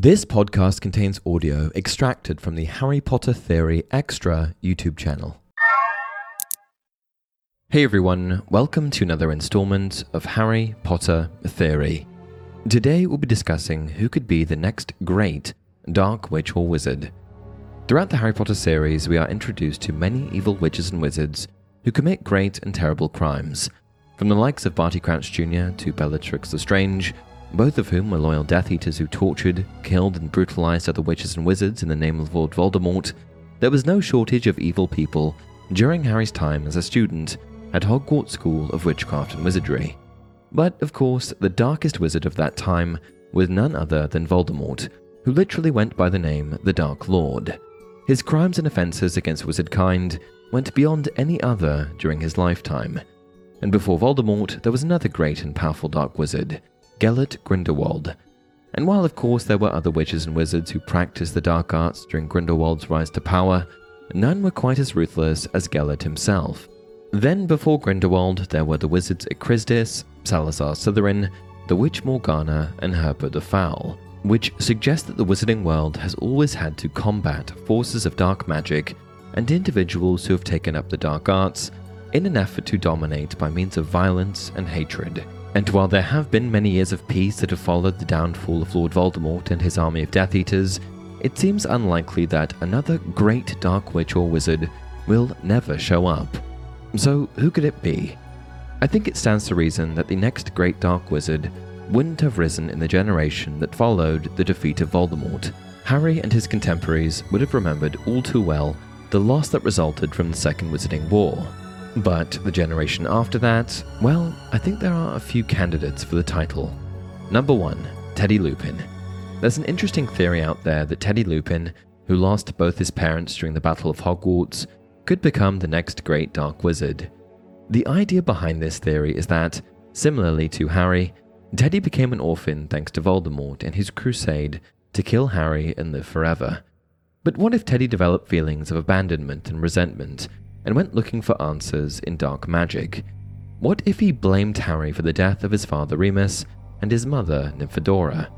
This podcast contains audio extracted from the Harry Potter Theory Extra YouTube channel. Hey everyone, welcome to another installment of Harry Potter Theory. Today we'll be discussing who could be the next great Dark Witch or Wizard. Throughout the Harry Potter series, we are introduced to many evil witches and wizards who commit great and terrible crimes, from the likes of Barty Crouch Jr. to Bellatrix Lestrange, both of whom were loyal Death Eaters who tortured, killed, and brutalized other witches and wizards in the name of Lord Voldemort, there was no shortage of evil people during Harry's time as a student at Hogwarts School of Witchcraft and Wizardry. But, of course, the darkest wizard of that time was none other than Voldemort, who literally went by the name the Dark Lord. His crimes and offences against wizard kind went beyond any other during his lifetime. And before Voldemort, there was another great and powerful dark wizard, Gellert Grindelwald. And while, of course, there were other witches and wizards who practiced the dark arts during Grindelwald's rise to power, none were quite as ruthless as Gellert himself. Then, before Grindelwald, there were the wizards Ekrizdis, Salazar Slytherin, the witch Morgana, and Herpo the Foul, which suggests that the wizarding world has always had to combat forces of dark magic and individuals who have taken up the dark arts in an effort to dominate by means of violence and hatred. And while there have been many years of peace that have followed the downfall of Lord Voldemort and his army of Death Eaters, it seems unlikely that another great Dark Witch or Wizard will never show up. So, who could it be? I think it stands to reason that the next great Dark Wizard wouldn't have risen in the generation that followed the defeat of Voldemort. Harry and his contemporaries would have remembered all too well the loss that resulted from the Second Wizarding War, but the generation after that, well, I think there are a few candidates for the title. Number 1, Teddy Lupin. There's an interesting theory out there that Teddy Lupin, who lost both his parents during the Battle of Hogwarts, could become the next great dark wizard. The idea behind this theory is that, similarly to Harry, Teddy became an orphan thanks to Voldemort and his crusade to kill Harry and live forever. But what if Teddy developed feelings of abandonment and resentment and went looking for answers in dark magic. What if he blamed Harry for the death of his father Remus and his mother Nymphadora?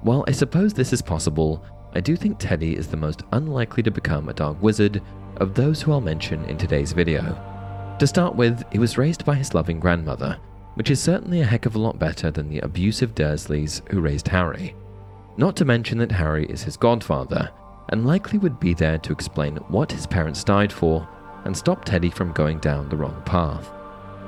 While I suppose this is possible, I do think Teddy is the most unlikely to become a dark wizard of those who I'll mention in today's video. To start with, he was raised by his loving grandmother, which is certainly a heck of a lot better than the abusive Dursleys who raised Harry. Not to mention that Harry is his godfather, and likely would be there to explain what his parents died for and stop Teddy from going down the wrong path.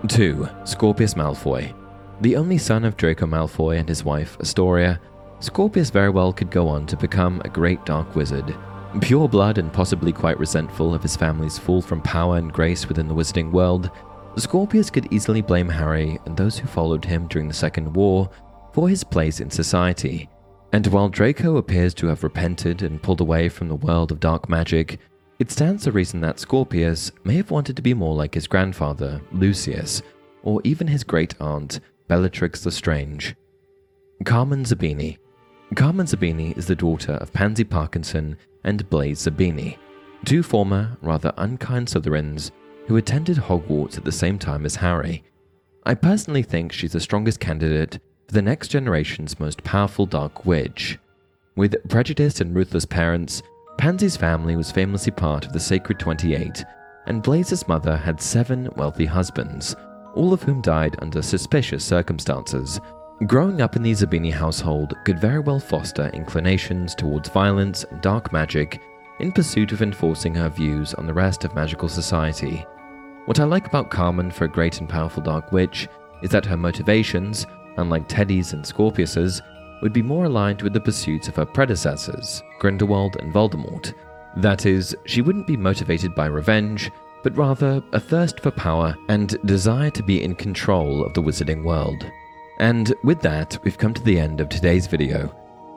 2. Scorpius Malfoy. The only son of Draco Malfoy and his wife Astoria, Scorpius very well could go on to become a great dark wizard. Pure blood and possibly quite resentful of his family's fall from power and grace within the wizarding world, Scorpius could easily blame Harry and those who followed him during the Second War for his place in society. And while Draco appears to have repented and pulled away from the world of dark magic, it stands to reason that Scorpius may have wanted to be more like his grandfather, Lucius, or even his great aunt, Bellatrix Lestrange. Carmen Zabini. Carmen Zabini is the daughter of Pansy Parkinson and Blaise Zabini, two former, rather unkind Slytherins who attended Hogwarts at the same time as Harry. I personally think she's the strongest candidate for the next generation's most powerful Dark Witch. With prejudiced and ruthless parents, Pansy's family was famously part of the Sacred 28, and Blaise's mother had seven wealthy husbands, all of whom died under suspicious circumstances. Growing up in the Zabini household could very well foster inclinations towards violence and dark magic in pursuit of enforcing her views on the rest of magical society. What I like about Carmen for a great and powerful dark witch is that her motivations, unlike Teddy's and Scorpius's, would be more aligned with the pursuits of her predecessors, Grindelwald and Voldemort. That is, she wouldn't be motivated by revenge, but rather a thirst for power and desire to be in control of the wizarding world. And with that, we've come to the end of today's video.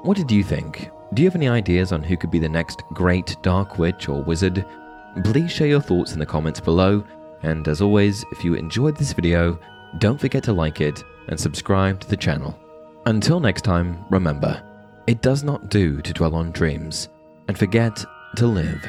What did you think? Do you have any ideas on who could be the next great dark witch or wizard? Please share your thoughts in the comments below, and as always, if you enjoyed this video, don't forget to like it and subscribe to the channel. Until next time, remember, it does not do to dwell on dreams and forget to live